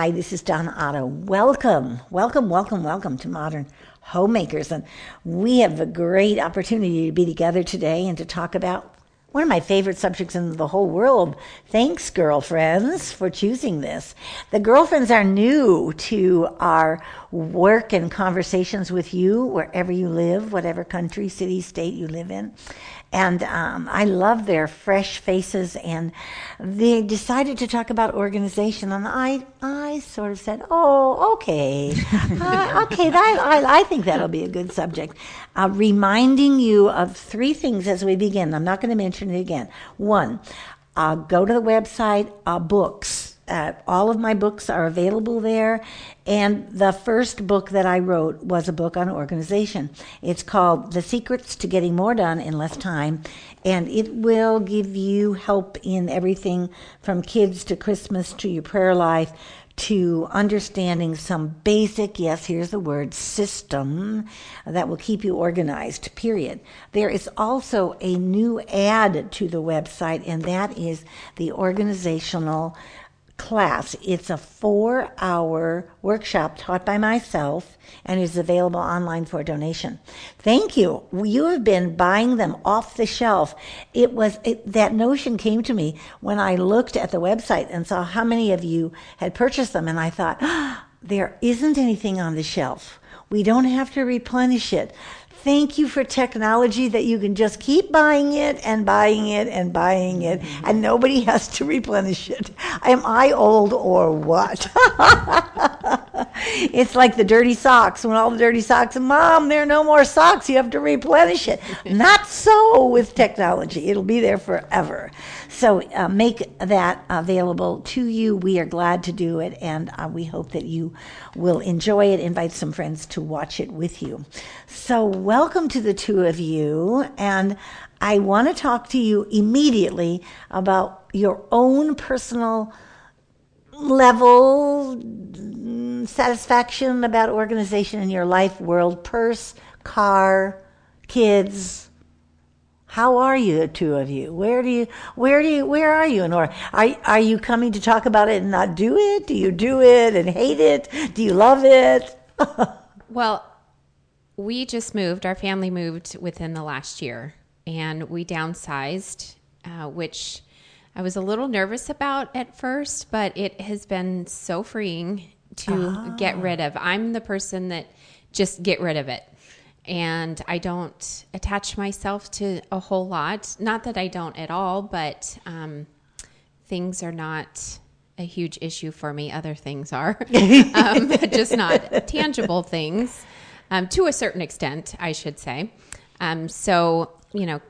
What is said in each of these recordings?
Hi, this is Donna Otto. Welcome, welcome, welcome, welcome to Modern Homemakers. And we have a great opportunity to be together today and to talk about one of my favorite subjects in the whole world. Thanks, girlfriends, for choosing this. The girlfriends are new to our work and conversations with you wherever you live, whatever country, city, state you live in. And um, I love their fresh faces. And they decided to talk about organization. And I, I sort of said, oh, okay. uh, okay, that, I, I think that'll be a good subject. Uh, reminding you of three things as we begin. I'm not going to mention it again. One, uh, go to the website, uh, books uh, all of my books are available there. And the first book that I wrote was a book on organization. It's called The Secrets to Getting More Done in Less Time. And it will give you help in everything from kids to Christmas to your prayer life to understanding some basic, yes, here's the word, system that will keep you organized, period. There is also a new add to the website, and that is the organizational class. It's a four hour workshop taught by myself and is available online for donation. Thank you. You have been buying them off the shelf. It was it, that notion came to me when I looked at the website and saw how many of you had purchased them and I thought, oh, there isn't anything on the shelf. We don't have to replenish it. Thank you for technology that you can just keep buying it and buying it and buying it, mm-hmm. and nobody has to replenish it. Am I old or what? it's like the dirty socks. When all the dirty socks, mom, there are no more socks. You have to replenish it. Not so with technology. It'll be there forever. So uh, make that available to you. We are glad to do it, and uh, we hope that you will enjoy it. Invite some friends to watch it with you. So, welcome to the two of you, and I want to talk to you immediately about your own personal level satisfaction about organization in your life world purse car kids how are you, the two of you? Where do you, where do you, where are you? And are are you coming to talk about it and not do it? Do you do it and hate it? Do you love it? well, we just moved. Our family moved within the last year, and we downsized, uh, which I was a little nervous about at first, but it has been so freeing to get ah. rid of. I'm the person that just get rid of it and I don't attach myself to a whole lot. Not that I don't at all, but um, things are not a huge issue for me. Other things are, um, just not tangible things um, to a certain extent, I should say. Um, so, you know,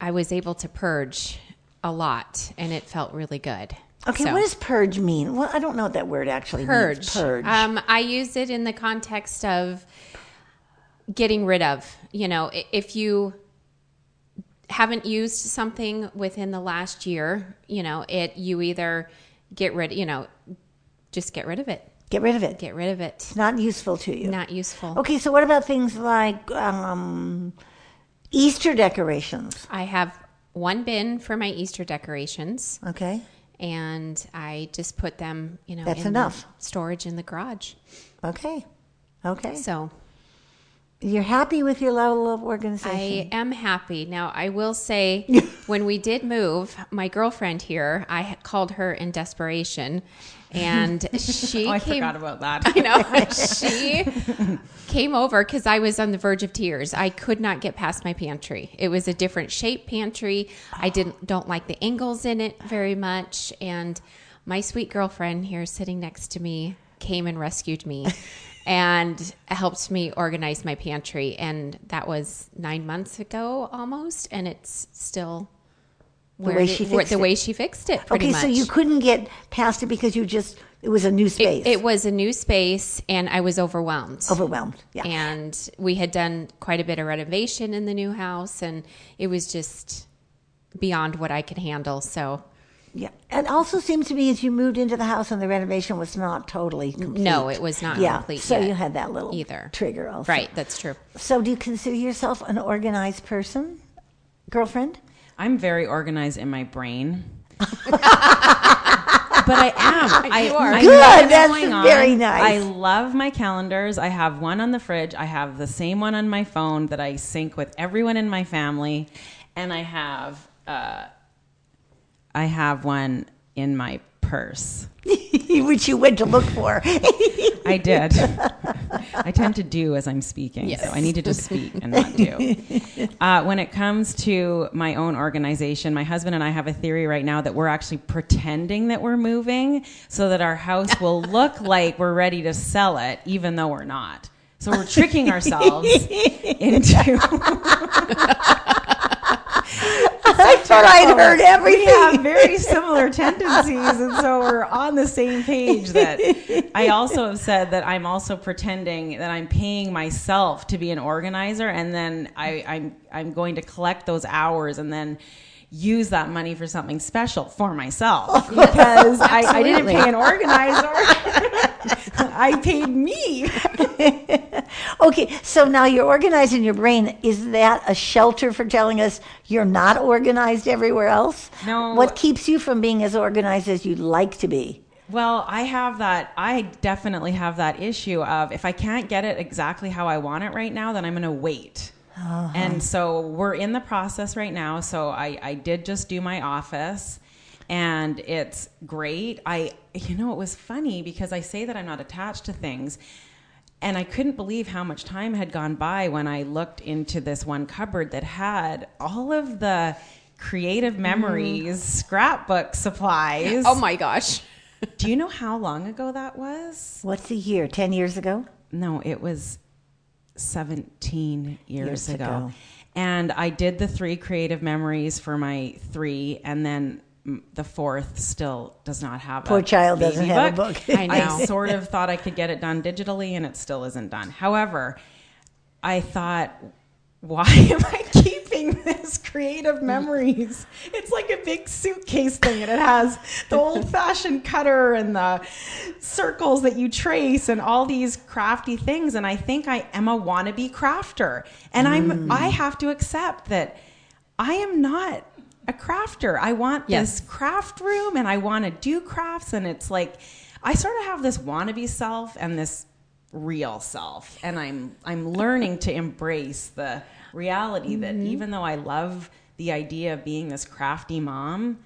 I was able to purge a lot and it felt really good. Okay, so, what does purge mean? Well, I don't know what that word actually purge. means. Purge. Um, I use it in the context of getting rid of. You know, if you haven't used something within the last year, you know, it you either get rid, you know, just get rid of it. Get rid of it. Get rid of it. It's not useful to you. Not useful. Okay, so what about things like um, Easter decorations? I have one bin for my Easter decorations. Okay. And I just put them, you know, that's enough storage in the garage. Okay. Okay. So you're happy with your level of organization? I am happy. Now, I will say, when we did move, my girlfriend here, I called her in desperation, and she oh, I came, forgot about that. I know she came over because I was on the verge of tears. I could not get past my pantry. It was a different shape pantry. I didn't don't like the angles in it very much, and my sweet girlfriend here sitting next to me came and rescued me and helped me organize my pantry. And that was nine months ago almost, and it's still the way she fixed the it. way she fixed it. okay, much. so you couldn't get past it because you just it was a new space. It, it, was a new space, and I was overwhelmed. Overwhelmed, yeah. And we had done quite a bit of renovation in the new house, and it was just beyond what I could handle. So yeah, it also seems to me as you moved into the house and the renovation was not totally complete. No, it was not yeah, complete. So you had that little either trigger also. Right, that's true. So do you consider yourself an organized person, girlfriend? I'm very organized in my brain. but I am. I, You are. I Good, know what's that's going on. very nice. I love my calendars. I have one on the fridge. I have the same one on my phone that I sync with everyone in my family, and I have uh, I have one in my purse. Which you went to look for. I did. I tend to do as I'm speaking, Yes. so I need to just speak and not do. Uh, when it comes to my own organization, my husband and I have a theory right now that we're actually pretending that we're moving so that our house will look like we're ready to sell it, even though we're not. So we're tricking ourselves into. I thought I'd heard We everything. have very similar tendencies, and so we're on the same page. That I also have said that I'm also pretending that I'm paying myself to be an organizer, and then I, I'm I'm going to collect those hours and then use that money for something special for myself because I, I didn't pay an organizer. I paid me. Okay, so now you're organizing your brain. Is that a shelter for telling us you're not organized everywhere else? No. What keeps you from being as organized as you'd like to be? Well, I have that. I definitely have that issue of if I can't get it exactly how I want it right now, then I'm going to wait. Uh-huh. And so we're in the process right now. So I, I did just do my office and it's great. I, you know, it was funny because I say that I'm not attached to things. And I couldn't believe how much time had gone by when I looked into this one cupboard that had all of the creative memories, scrapbook supplies. Oh my gosh. Do you know how long ago that was? What's the year? 10 years ago? No, it was 17 years, Years ago. ago. And I did the three creative memories for my three, and then mm, the fourth still does not have Poor a child doesn't have a book. I know. I sort of thought I could get it done digitally, and it still isn't done. However, I thought, why am I keeping this creative memories? It's like a big suitcase thing, and it has the old fashioned cutter and the circles that you trace and all these crafty things. And I think I am a wannabe crafter. And I'm mm. I have to accept that I am not a crafter. I want Yes. this craft room and I want to do crafts and it's like I sort of have this wannabe self and this real self and I'm I'm learning to embrace the reality that mm-hmm. even though I love the idea of being this crafty mom,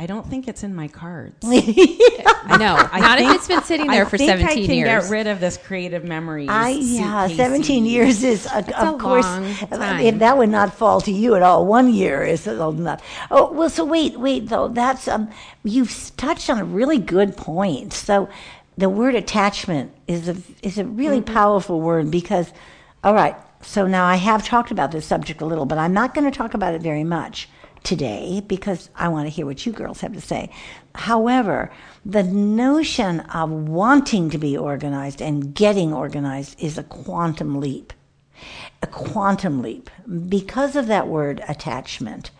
I don't think it's in my cards. I know. I Not think- if it's been sitting there I for think 17 I can years. get rid of this creative memory. I yeah, suitcasey. 17 years is uh, of a course long if time. that would not fall to you at all. One year is not. Oh well, so wait, wait though. That's um, you've touched on a really good point. So the word attachment is a is a really Mm-hmm. powerful word because, all right. So now I have talked about this subject a little, but I'm not going to talk about it very much today because I want to hear what you girls have to say. However, the notion of wanting to be organized and getting organized is a quantum leap. A quantum leap because of that word attachment.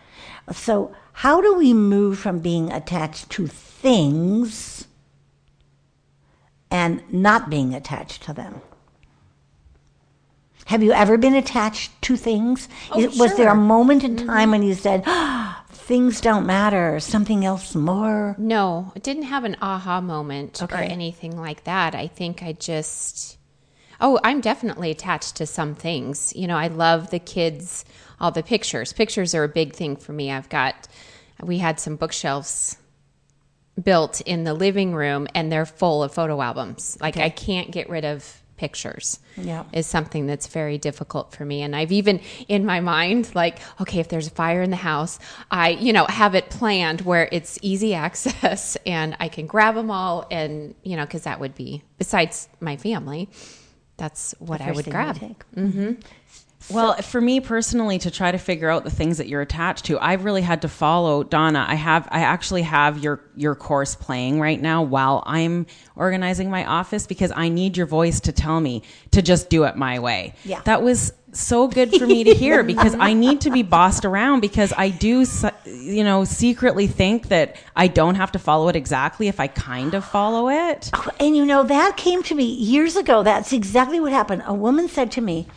So, how do we move from being attached to things and not being attached to them? Have you ever been attached to things? Oh, Is- Was there a moment in time when you said, ah, things don't matter, something else more? No, I didn't have an aha moment or anything like that. I think I just, oh, I'm definitely attached to some things. You know, I love the kids, all the pictures. Pictures are a big thing for me. I've got, we had some bookshelves built in the living room and they're full of photo albums. Like I can't get rid of pictures. Yeah. Is something that's very difficult for me and I've even in my mind like okay if there's a fire in the house I you know have it planned where it's easy access and I can grab them all and you know cuz that would be besides my family that's what I would grab. take. Mm-hmm. Well, for me personally, to try to figure out the things that you're attached to, I've really had to follow Donna. I have, I actually have your your course playing right now while I'm organizing my office because I need your voice to tell me to just do it my way. Yeah. that was so good for me to hear because I need to be bossed around because I do, you know, secretly think that I don't have to follow it exactly if I kind of follow it. Oh, and you know, that came to me years ago. That's exactly what happened. A woman said to me,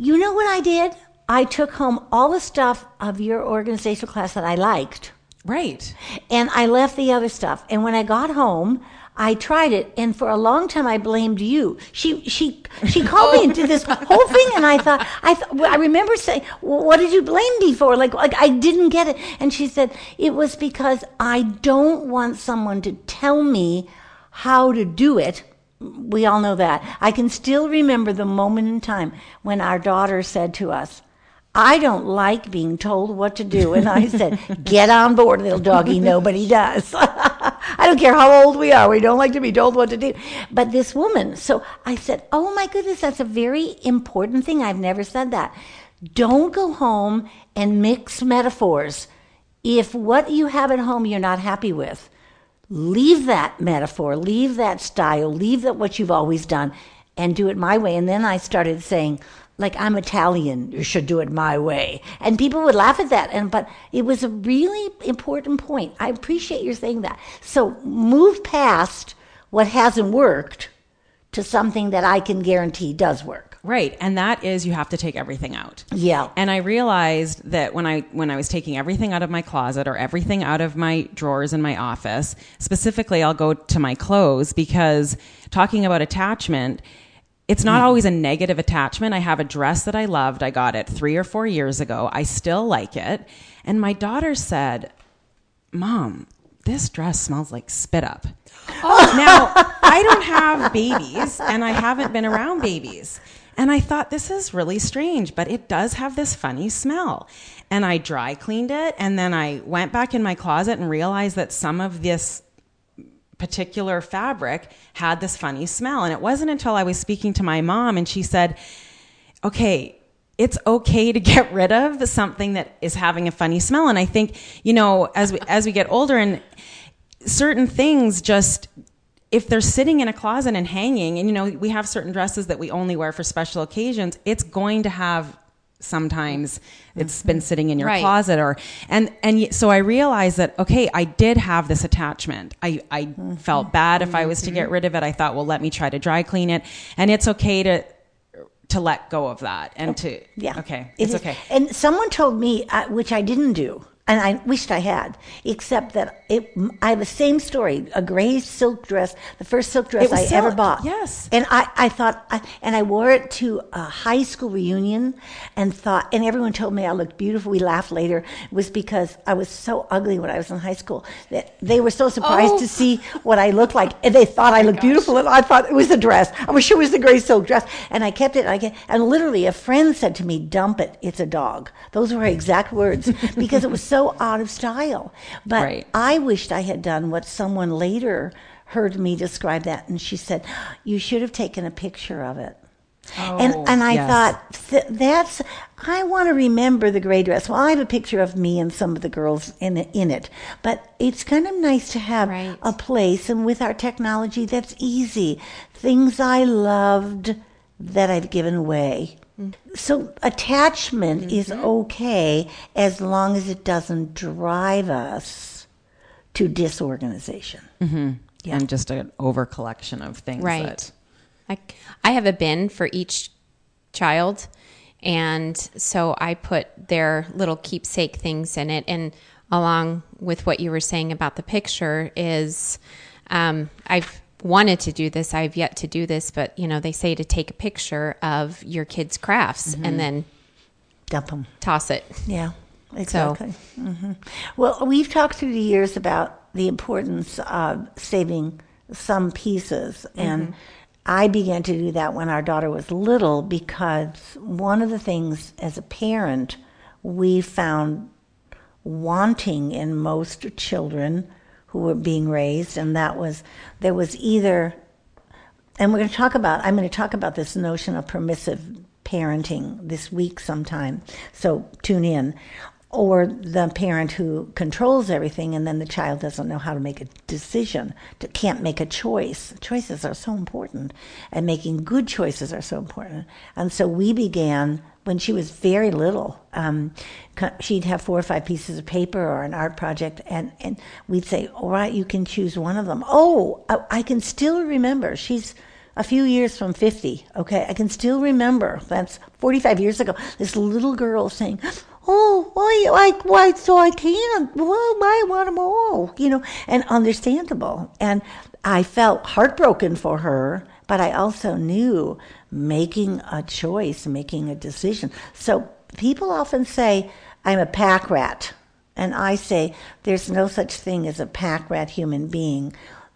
You know what I did? I took home all the stuff of your organizational class that I liked. Right. And I left the other stuff. And when I got home, I tried it, and for a long time I blamed you. She she she called me oh, and did this whole thing, and I thought I th- I remember saying, well, "What did you blame me for?" Like like I didn't get it, and she said it was because I don't want someone to tell me how to do it. We all know that. I can still remember the moment in time when our daughter said to us, I don't like being told what to do. And I said, Get on board, little doggy. Nobody does. I don't care how old we are. We don't like to be told what to do. But this woman, so I said, Oh my goodness, that's a very important thing. I've never said that. Don't go home and mix metaphors. If what you have at home you're not happy with, leave that metaphor, leave that style, leave that what you've always done, and do it my way. And then I started saying, like I'm Italian, you should do it my way. And people would laugh at that. And but it was a really important point. I appreciate your saying that. So move past what hasn't worked to something that I can guarantee does work. Right. And that is you have to take everything out. Yeah. And I realized that when I when I was taking everything out of my closet or everything out of my drawers in my office, specifically I'll go to my clothes because talking about attachment, it's not mm. always a negative attachment. I have a dress that I loved. I got it 3 or 4 years ago. I still like it. And my daughter said, "Mom, this dress smells like spit up." now, I don't have babies and I haven't been around babies. And I thought, this is really strange, but it does have this funny smell. And I dry cleaned it. And then I went back in my closet and realized that some of this particular fabric had this funny smell. And it wasn't until I was speaking to my mom and she said, okay, it's okay to get rid of something that is having a funny smell. And I think, you know, as we, as we get older and certain things just if they're sitting in a closet and hanging and you know we have certain dresses that we only wear for special occasions it's going to have sometimes it's mm-hmm. been sitting in your Right. closet or and and so i realized that okay i did have this attachment. I i mm-hmm. felt bad if i was to get mm-hmm. rid of it. I thought well let me try to dry clean it. And it's okay to to let go of that and to Yeah. okay it's is- okay. And someone told me, uh, which I didn't do, and I wished I had, except that it, I have the same story a gray silk dress, the first silk dress I ever bought. yes. And I, I thought, I, and I wore it to a high school reunion and thought, and everyone told me I looked beautiful. We laughed later. It was because I was so ugly when I was in high school that they were so surprised Oh. to see what I looked like. And they thought I looked beautiful. And I thought it was the dress. I was sure it was the gray silk dress. And I kept it. And, I kept, and literally a friend said to me, dump it. It's a dog. Those were her exact words because it was so out of style. But Right. I wished I had done what someone later heard me describe that. And she said, you should have taken a picture of it. and Oh, and I yes. thought th- that's I want to remember the gray dress. Well, I have a picture of me and some of the girls in it, in it, but it's kind of nice to have Right. a place. And with our technology, that's easy. Things I loved that I've given away. So attachment is okay as long as it doesn't drive us to disorganization. Yeah. and just an over collection of things Right. that I, I have a bin for each child. And so I put their little keepsake things in it. And along with what you were saying about the picture is um, I've wanted to do this. I've yet to do this, but you know, they say to take a picture of your kids' crafts and then Dump them. toss it. Yeah, exactly. hmm Well, we've talked through the years about the importance of saving some pieces, and I began to do that when our daughter was little because one of the things as a parent we found wanting in most children who were being raised, and that was there was either and we're going to talk about i'm going to talk about this notion of permissive parenting this week sometime so tune in. Or the parent who controls everything and then the child doesn't know how to make a decision can't make a choice. Choices are so important and making good choices are so important. And so we began when she was very little, um, she'd have four or five pieces of paper or an art project, and, and we'd say, All right, you can choose one of them. Oh, I, I can still remember. She's a few years from 50. Okay, I can still remember. That's 45 years ago. This little girl saying, Oh, oh, why, why, why, so I can't. Well, I want them all, you know, and understandable. And I felt heartbroken for her, but I also knew making a choice, making a decision. So people often say, I'm a pack rat. And I say, there's no such thing as a pack rat human being.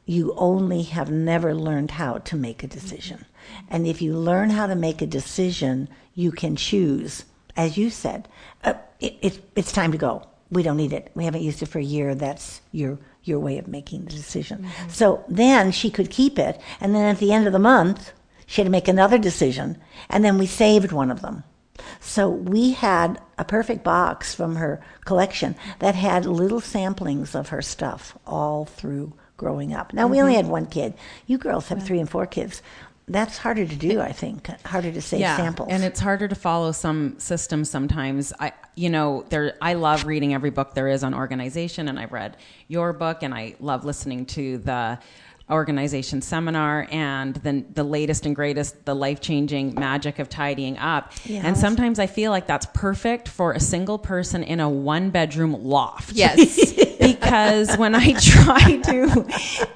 You only have never learned how to make a decision. And if you learn how to make a decision, you can choose. As you said, uh, it, it, it's time to go. We don't need it. We haven't used it for a year. That's your your way of making the decision. Mm-hmm. So then she could keep it, and then at the end of the month, she had to make another decision, and then we saved one of them. So we had a perfect box from her collection that had little samplings of her stuff all through growing up. Now mm-hmm. we only mm-hmm. had one kid. You girls have three and four kids that's harder to do, I think. Harder to save yeah, samples. And it's harder to follow some systems sometimes. I you know, there I love reading every book there is on organization and I've read your book and I love listening to the organization seminar and then the latest and greatest the life-changing magic of tidying up. Yes. and sometimes i feel like that's perfect for a single person in a one bedroom loft. Yes. Because when i try to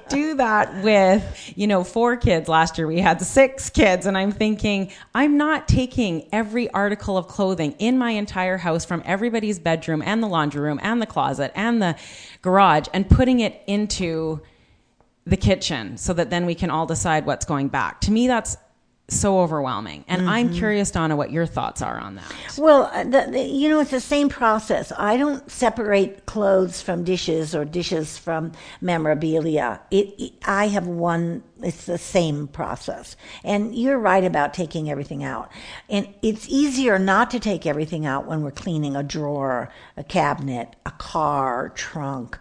do that with you know four kids last year we had six kids and i'm thinking i'm not taking every article of clothing in my entire house from everybody's bedroom and the laundry room and the closet and the garage and putting it into the kitchen so that then we can all decide what's going back. To me, that's so overwhelming. And mm-hmm. I'm curious, Donna, what your thoughts are on that. Well, uh, the, the, you know, it's the same process. I don't separate clothes from dishes or dishes from memorabilia. It, it, I have one, it's the same process. And you're right about taking everything out. And it's easier not to take everything out when we're cleaning a drawer, a cabinet, a car, trunk,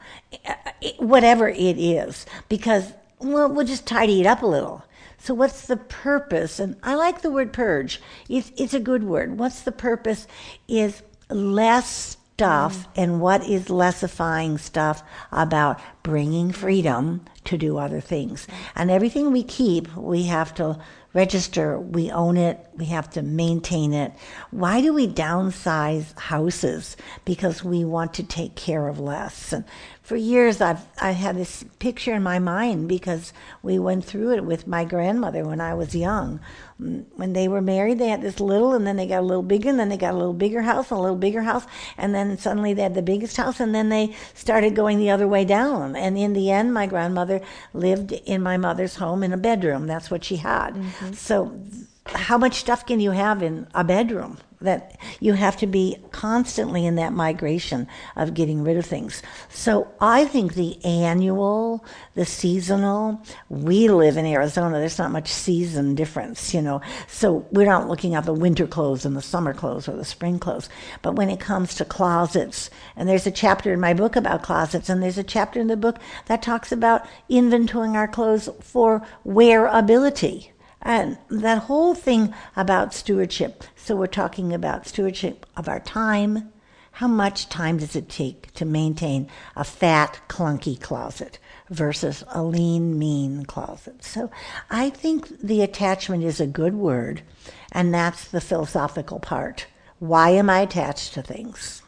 uh, whatever it is, because well, we'll just tidy it up a little so, what's the purpose? And I like the word purge. It's, it's a good word. What's the purpose? Is less stuff mm. and what is lessifying stuff about bringing freedom to do other things. And everything we keep, we have to register, we own it, we have to maintain it. Why do we downsize houses? Because we want to take care of less. And for years I've I had this picture in my mind because we went through it with my grandmother when I was young. When they were married, they had this little, and then they got a little bigger, and then they got a little bigger house, and a little bigger house, and then suddenly they had the biggest house, and then they started going the other way down. And in the end, my grandmother lived in my mother's home in a bedroom. That's what she had. Mm-hmm. So, how much stuff can you have in a bedroom? That you have to be constantly in that migration of getting rid of things. So I think the annual, the seasonal, we live in Arizona, there's not much season difference, you know. So we're not looking at the winter clothes and the summer clothes or the spring clothes. But when it comes to closets, and there's a chapter in my book about closets, and there's a chapter in the book that talks about inventorying our clothes for wearability and that whole thing about stewardship. So we're talking about stewardship of our time. How much time does it take to maintain a fat, clunky closet versus a lean, mean closet? So I think the attachment is a good word, and that's the philosophical part. Why am I attached to things?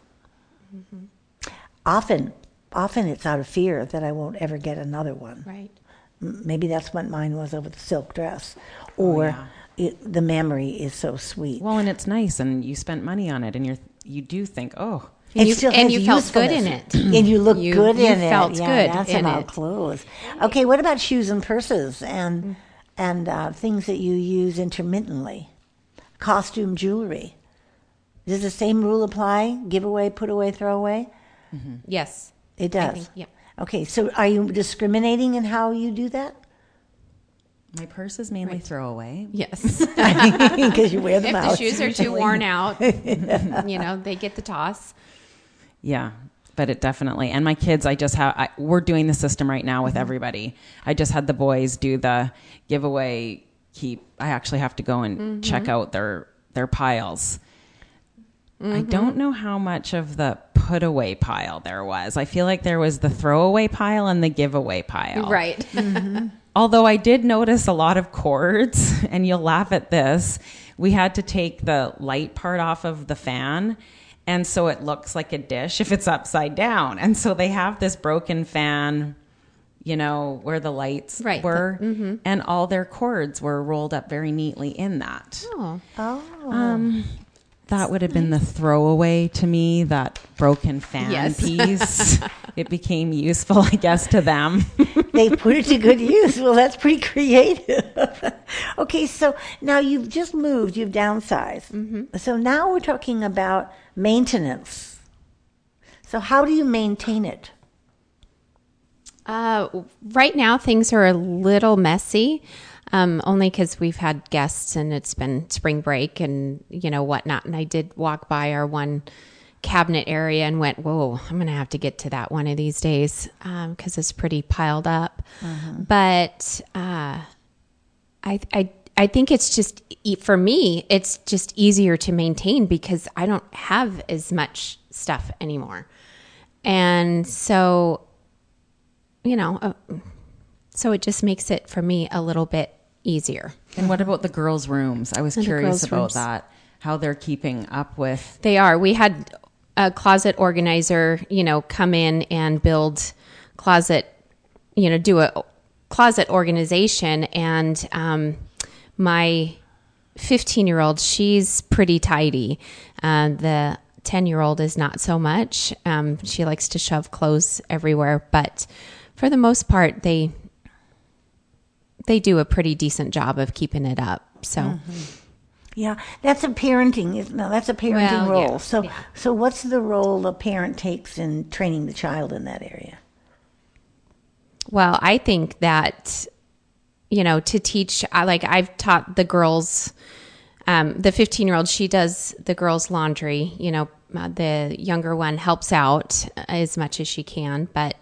Mm-hmm. Often, often it's out of fear that I won't ever get another one. Right. Maybe that's what mine was over the silk dress, oh, or oh, yeah. it, the memory is so sweet. Well, and it's nice, and you spent money on it, and you you do think, oh, and you, and you felt good in it, and you look you, good you in felt it. Yeah, good that's about it. clothes. Okay, what about shoes and purses and mm. and uh, things that you use intermittently? Costume jewelry. Does the same rule apply? Give away, put away, throw away. Mm-hmm. Yes, it does. Think, yeah. Okay, so are you discriminating in how you do that? My purse is mainly right. throwaway. Yes, because you wear them if out. the shoes are too worn out, you know they get the toss. Yeah, but it definitely. And my kids, I just have. I, we're doing the system right now with mm-hmm. everybody. I just had the boys do the giveaway. Keep. I actually have to go and mm-hmm. check out their their piles. Mm-hmm. I don't know how much of the put away pile there was. I feel like there was the throwaway pile and the giveaway pile. Right. Mm-hmm. Although I did notice a lot of cords, and you'll laugh at this, we had to take the light part off of the fan And so it looks like a dish if it's upside down. And so they have this broken fan, you know, where the lights Right. were, and all their cords were rolled up very neatly in that. Oh, Um, that would have been the throwaway to me, that broken fan Yes. piece. it became useful, I guess, to them. they put it to good use. Well, that's pretty creative. okay, so now you've just moved, you've downsized. So now we're talking about maintenance. So, how do you maintain it? Uh, right now, things are a little messy, um, only because we've had guests and it's been spring break and you know whatnot. And I did walk by our one cabinet area and went, "Whoa, I'm gonna have to get to that one of these days because it's pretty piled up." But uh, I, I, I think it's just for me, it's just easier to maintain because I don't have as much stuff anymore, and so you know, uh, so it just makes it for me a little bit easier. and what about the girls' rooms? I was And curious about rooms. that. How they're keeping up with. They are. We had a closet organizer, you know, come in and build closet, you know, do a closet organization. And um, my 15 year old, she's pretty tidy. Uh, the 10 year old is not so much. Um, she likes to shove clothes everywhere. But for the most part, they. They do a pretty decent job of keeping it up. So, Yeah, that's a parenting. No, that's a parenting Well, yeah, role. So, yeah. so what's the role a parent takes in training the child in that area? Well, I think that you know to teach. Like I've taught the girls. Um, the 15 year old, she does the girls' laundry. You know, uh, the younger one helps out as much as she can, but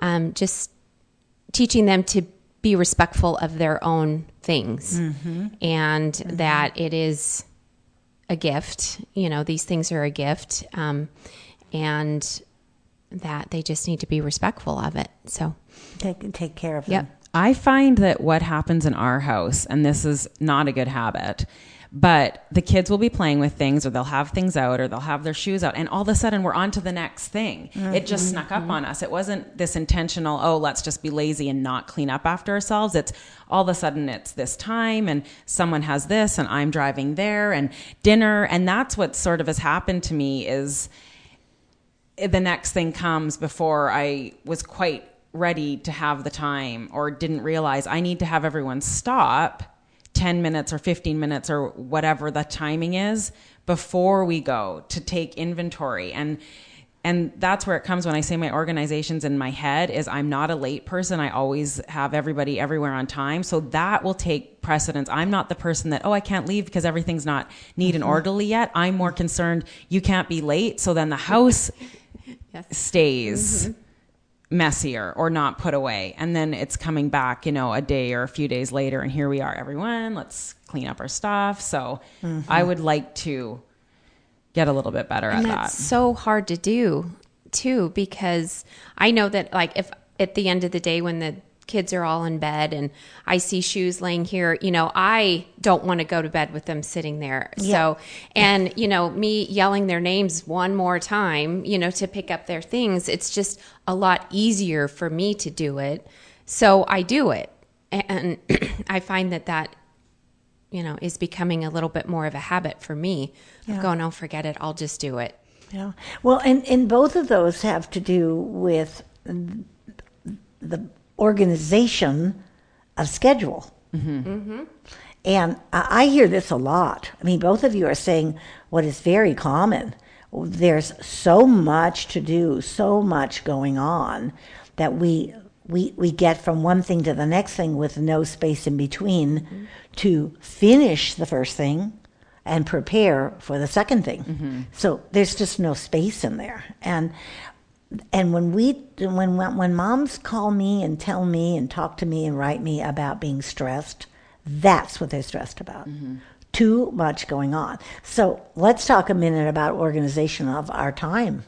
um, just teaching them to be respectful of their own things and that it is a gift. You know, these things are a gift, um, and that they just need to be respectful of it. So, Take take care of them. yep. I find that what happens in our house, and this is not a good habit, but the kids will be playing with things or they'll have things out or they'll have their shoes out and all of a sudden we're on to the next thing. It just snuck up on us. It wasn't this intentional, oh, let's just be lazy and not clean up after ourselves. It's all of a sudden it's this time and someone has this and I'm driving there and dinner. And that's what sort of has happened to me is eh, the next thing comes before I was quite ready to have the time or didn't realize I need to have everyone stop 10 minutes or 15 minutes or whatever the timing is before we go to take inventory and and that's where it comes when I say my organization's in my head is I'm not a late person. I always have everybody everywhere on time. So that will take precedence. I'm not the person that, oh, I can't leave because everything's not neat and mm-hmm. orderly yet. I'm more concerned you can't be late. So then the house stays mm-hmm. Messier or not put away. And then it's coming back, you know, a day or a few days later. And here we are, everyone. Let's clean up our stuff. So I mm-hmm. would like to get a little bit better and at that's that. so hard to do too because i know that like if at the end of the day when the kids are all in bed and i see shoes laying here you know i don't want to go to bed with them sitting there. So and you know me yelling their names one more time you know to pick up their things it's just a lot easier for me to do it. So i do it. And i find that that you know is becoming a little bit more of a habit for me Yeah. of going oh forget it i'll just do it. Yeah. Well, and, and both of those have to do with the organization of schedule. Mm-hmm. And I I hear this a lot. I mean, both of you are saying what is very common. There's so much to do, so much going on that we we we get from one thing to the next thing with no space in between mm-hmm. to finish the first thing and prepare for the second thing. Mm-hmm. So there's just no space in there. And and when we when when moms call me and tell me and talk to me and write me about being stressed, that's what they're stressed about. Mm-hmm. Too much going on. So let's talk a minute about organization of our time.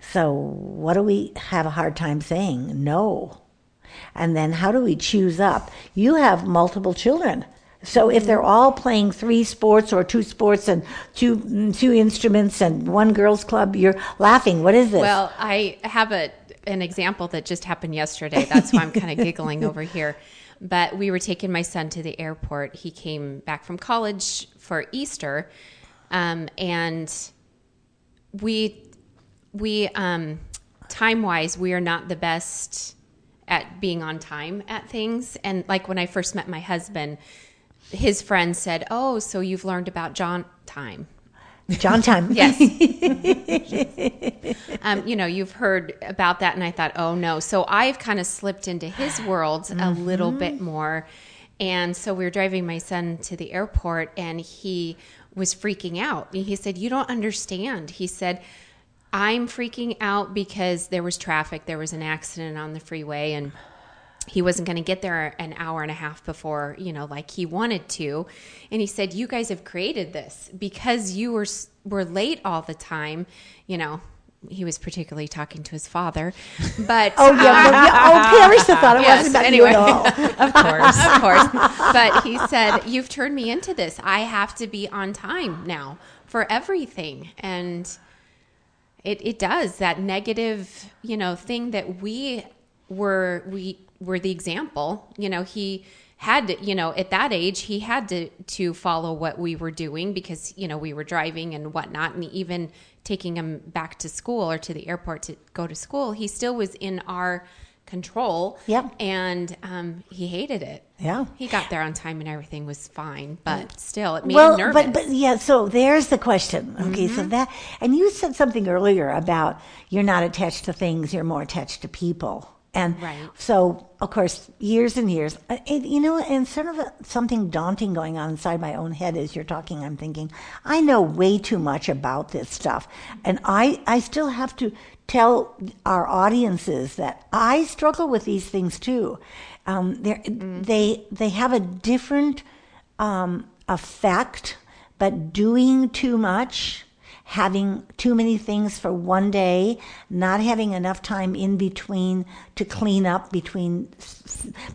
So what do we have a hard time saying? No. And then how do we choose up? You have multiple children. So if they're all playing three sports or two sports and two mm, two instruments and one girls club, you're laughing. What is this? Well, I have a an example that just happened yesterday. That's why I'm kind of giggling over here. But we were taking my son to the airport. He came back from college for Easter, um, and we we um, time wise we are not the best at being on time at things. And like when I first met my husband, his friend said, "Oh, so you've learned about John time." John time. Yes. um, you know, you've heard about that, and I thought, oh no. So I've kind of slipped into his world mm-hmm. a little bit more. And so we were driving my son to the airport, and he was freaking out. He said, You don't understand. He said, I'm freaking out because there was traffic, there was an accident on the freeway, and he wasn't going to get there an hour and a half before, you know, like he wanted to. And he said, "You guys have created this because you were were late all the time, you know." He was particularly talking to his father, but oh yeah, well, yeah. oh um, Paris thought it yes, wasn't about anyway. you at all. of course, of course. But he said, "You've turned me into this. I have to be on time now for everything." And it it does that negative, you know, thing that we were we were the example. You know, he had to, you know, at that age, he had to to follow what we were doing because you know we were driving and whatnot, and even taking him back to school or to the airport to go to school, he still was in our control. Yep. And um, he hated it. Yeah. He got there on time and everything was fine, but still, it made well, him nervous. But, but yeah, so there's the question. Okay, mm-hmm. so that, and you said something earlier about you're not attached to things, you're more attached to people. And right. so, of course, years and years, uh, it, you know, and sort of a, something daunting going on inside my own head as you're talking. I'm thinking, I know way too much about this stuff, and I I still have to tell our audiences that I struggle with these things too. Um, mm. They they have a different um, effect, but doing too much having too many things for one day, not having enough time in between to clean up between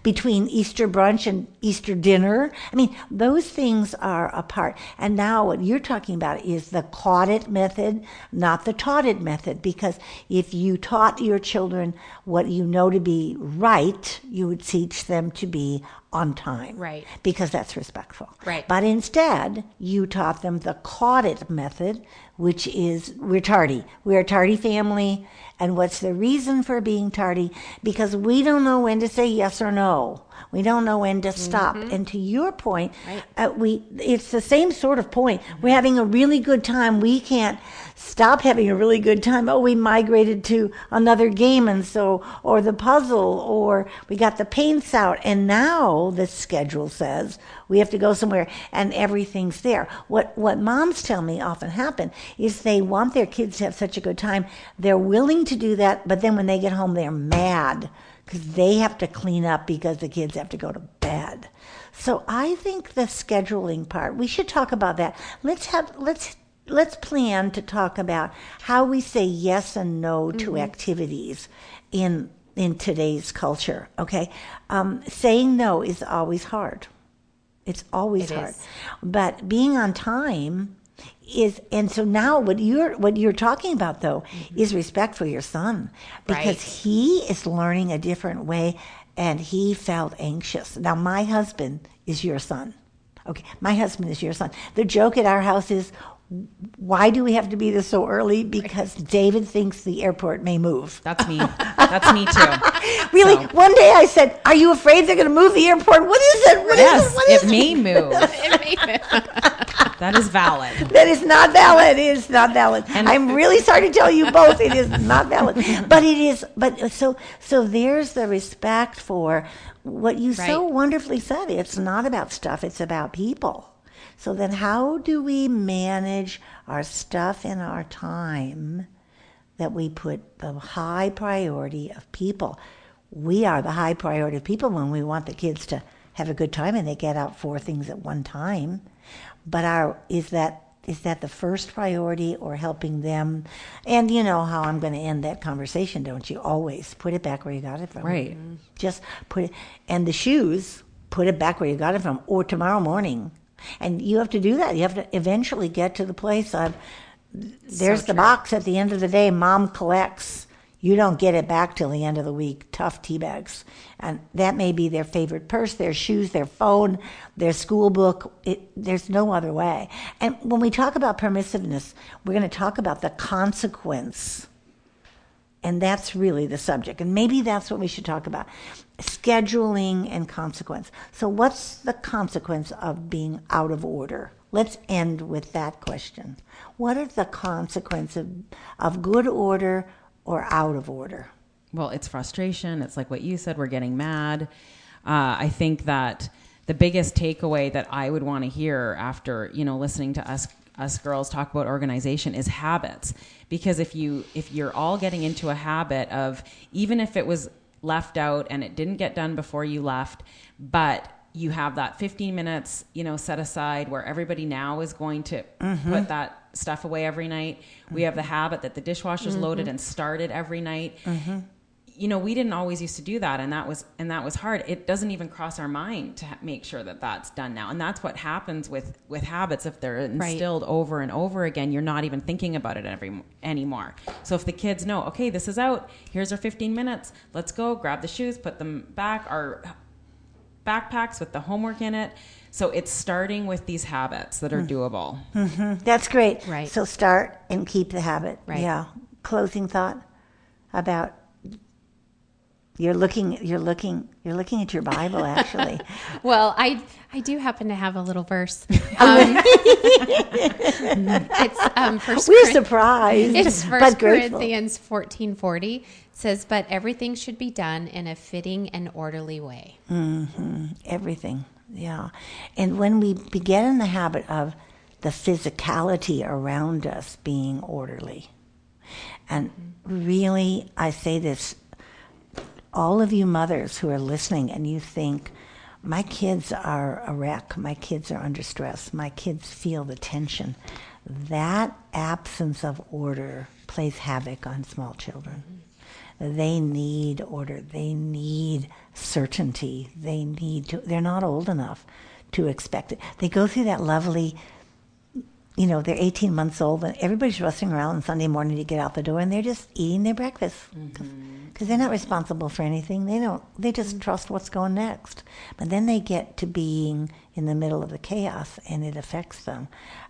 between Easter brunch and Easter dinner. I mean, those things are a part. And now what you're talking about is the caught it method, not the taught it method, because if you taught your children what you know to be right, you would teach them to be on time. Right. Because that's respectful. Right. But instead, you taught them the caught it method, which is we're tardy. We're a tardy family. And what's the reason for being tardy? Because we don't know when to say yes or no. We don't know when to stop. Mm-hmm. And to your point, right. uh, we it's the same sort of point. We're having a really good time. We can't stop having a really good time. Oh, we migrated to another game, and so or the puzzle, or we got the paints out, and now the schedule says we have to go somewhere, and everything's there. What what moms tell me often happen is they want their kids to have such a good time. They're willing to do that, but then when they get home, they're mad because they have to clean up because the kids have to go to bed. So I think the scheduling part, we should talk about that. Let's have let's let's plan to talk about how we say yes and no to mm-hmm. activities in in today's culture. Okay, um, saying no is always hard. It's always it hard, is. but being on time is and so now what you're what you're talking about though mm-hmm. is respect for your son because right. he is learning a different way and he felt anxious now my husband is your son okay my husband is your son the joke at our house is why do we have to be there so early? Because David thinks the airport may move. That's me. That's me too. really? So. One day I said, "Are you afraid they're going to move the airport? What is it? What yes, is it? What is it may move. it may move. that is valid. That is not valid. It is not valid. And I'm really sorry to tell you both. It is not valid. But it is. But uh, so so there's the respect for what you right. so wonderfully said. It's not about stuff. It's about people. So then, how do we manage our stuff and our time that we put the high priority of people? We are the high priority of people when we want the kids to have a good time and they get out four things at one time. But our is that is that the first priority or helping them? And you know how I'm going to end that conversation, don't you? Always put it back where you got it from. Right. Just put it. And the shoes put it back where you got it from, or tomorrow morning. And you have to do that. You have to eventually get to the place of there's So the box at the end of the day. Mom collects. You don't get it back till the end of the week. Tough tea bags, and that may be their favorite purse, their shoes, their phone, their school book. It, there's no other way. And when we talk about permissiveness, we're going to talk about the consequence and that's really the subject. And maybe that's what we should talk about scheduling and consequence. So, what's the consequence of being out of order? Let's end with that question. What is the consequence of, of good order or out of order? Well, it's frustration. It's like what you said. We're getting mad. Uh, I think that the biggest takeaway that I would want to hear after you know listening to us us girls talk about organization is habits. Because if you if you're all getting into a habit of even if it was left out and it didn't get done before you left but you have that 15 minutes you know set aside where everybody now is going to mm-hmm. put that stuff away every night. We have the habit that the dishwasher's mm-hmm. loaded and started every night mm-hmm. You know we didn't always used to do that and that was and that was hard it doesn't even cross our mind to ha- make sure that that's done now and that's what happens with with habits if they're instilled over and over again you're not even thinking about it every anymore so if the kids know okay this is out here's our 15 minutes let's go grab the shoes put them back our backpacks with the homework in it so it's starting with these habits that are hmm. doable mm-hmm. That's great. Right. So, start and keep the habit. Right. Yeah. Closing thought about. You're looking. You're looking. You're looking at your Bible, actually. Well, I I do happen to have a little verse. Um, it's um, First We're Corin- surprised, It's First. Corinthians fourteen forty says, "But everything should be done in a fitting and orderly way." Mm-hmm. everything yeah and when we begin in the habit of the physicality around us being orderly and really i say this all of you mothers who are listening and you think my kids are a wreck my kids are under stress my kids feel the tension that absence of order plays havoc on small children they need order. They need certainty. They need to, they're not old enough to expect it. They go through that lovely, you know, they're 18 months old and everybody's rushing around on Sunday morning to get out the door and they're just eating their breakfast mm-hmm. because they're not responsible for anything. They don't, they just mm-hmm. trust what's going next. But then they get to being in the middle of the chaos and it affects them.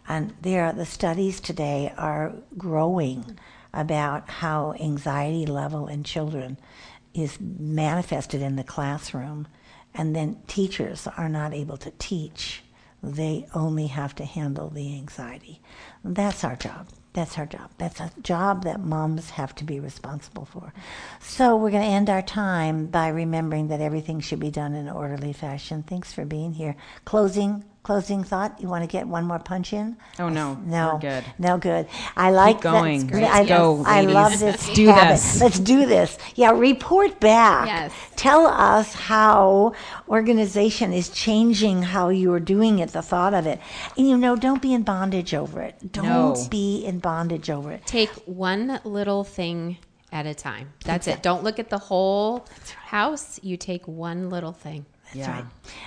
And there, are the studies today are growing about how anxiety level in children is manifested in the classroom, and then teachers are not able to teach. They only have to handle the anxiety. That's our job. That's our job. That's a job that moms have to be responsible for. So we're going to end our time by remembering that everything should be done in an orderly fashion. Thanks for being here. Closing closing thought. You want to get one more punch in? Oh, no. no, We're good. No good. I like that- going. Let's I, go, I ladies. love this. Let's do habit. this. Let's do this. Yeah, report back. Yes. Tell us how organization is changing how you are doing it, the thought of it. And you know, don't be in bondage over it. Don't No. be in bondage over it. Take one little thing at a time. That's it. Don't look at the whole house. You take one little thing. That's Yeah. right.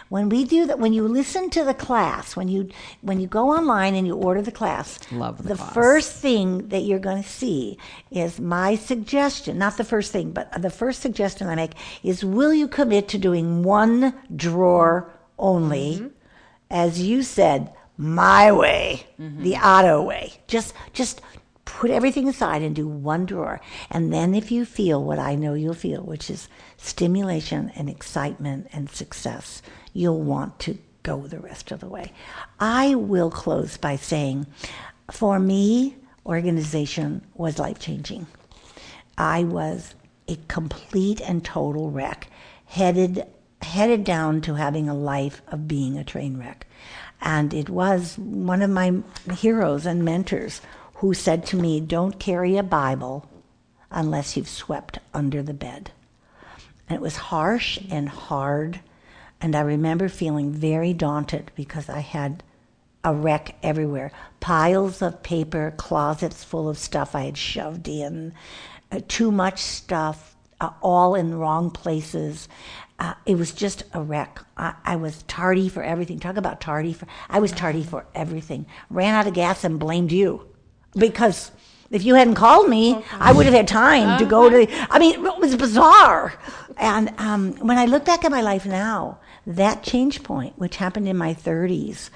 When we do that, when you listen to the class, when you when you go online and you order the class, Love the class. first thing that you're going to see is my suggestion. Not the first thing, but the first suggestion I make is: Will you commit to doing one drawer only, mm-hmm. as you said, my way, mm-hmm. the auto way? Just just put everything aside and do one drawer. And then if you feel what I know you'll feel, which is stimulation and excitement and success, you'll want to go the rest of the way. I will close by saying, for me, organization was life changing. I was a complete and total wreck, headed headed down to having a life of being a train wreck. And it was one of my heroes and mentors who said to me, Don't carry a Bible unless you've swept under the bed. And it was harsh and hard. And I remember feeling very daunted because I had a wreck everywhere piles of paper, closets full of stuff I had shoved in, uh, too much stuff, uh, all in wrong places. Uh, it was just a wreck. I, I, was tardy for everything. Talk about tardy for. I was tardy for everything. Ran out of gas and blamed you because if you hadn't called me, okay. I would have had time to go to. The, I mean, it was bizarre. And um, when I look back at my life now, that change point, which happened in my 30s,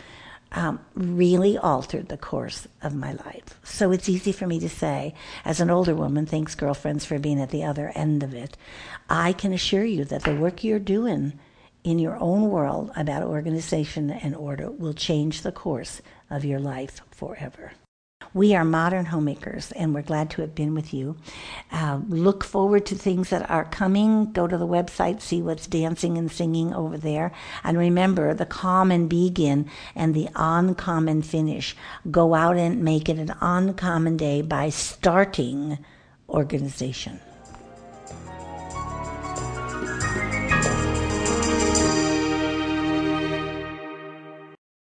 um, really altered the course of my life. So it's easy for me to say, as an older woman, thanks girlfriends for being at the other end of it. I can assure you that the work you're doing in your own world about organization and order will change the course of your life forever. We are modern homemakers, and we're glad to have been with you. Uh, look forward to things that are coming. Go to the website, see what's dancing and singing over there. And remember the common begin and the uncommon finish. Go out and make it an uncommon day by starting organization.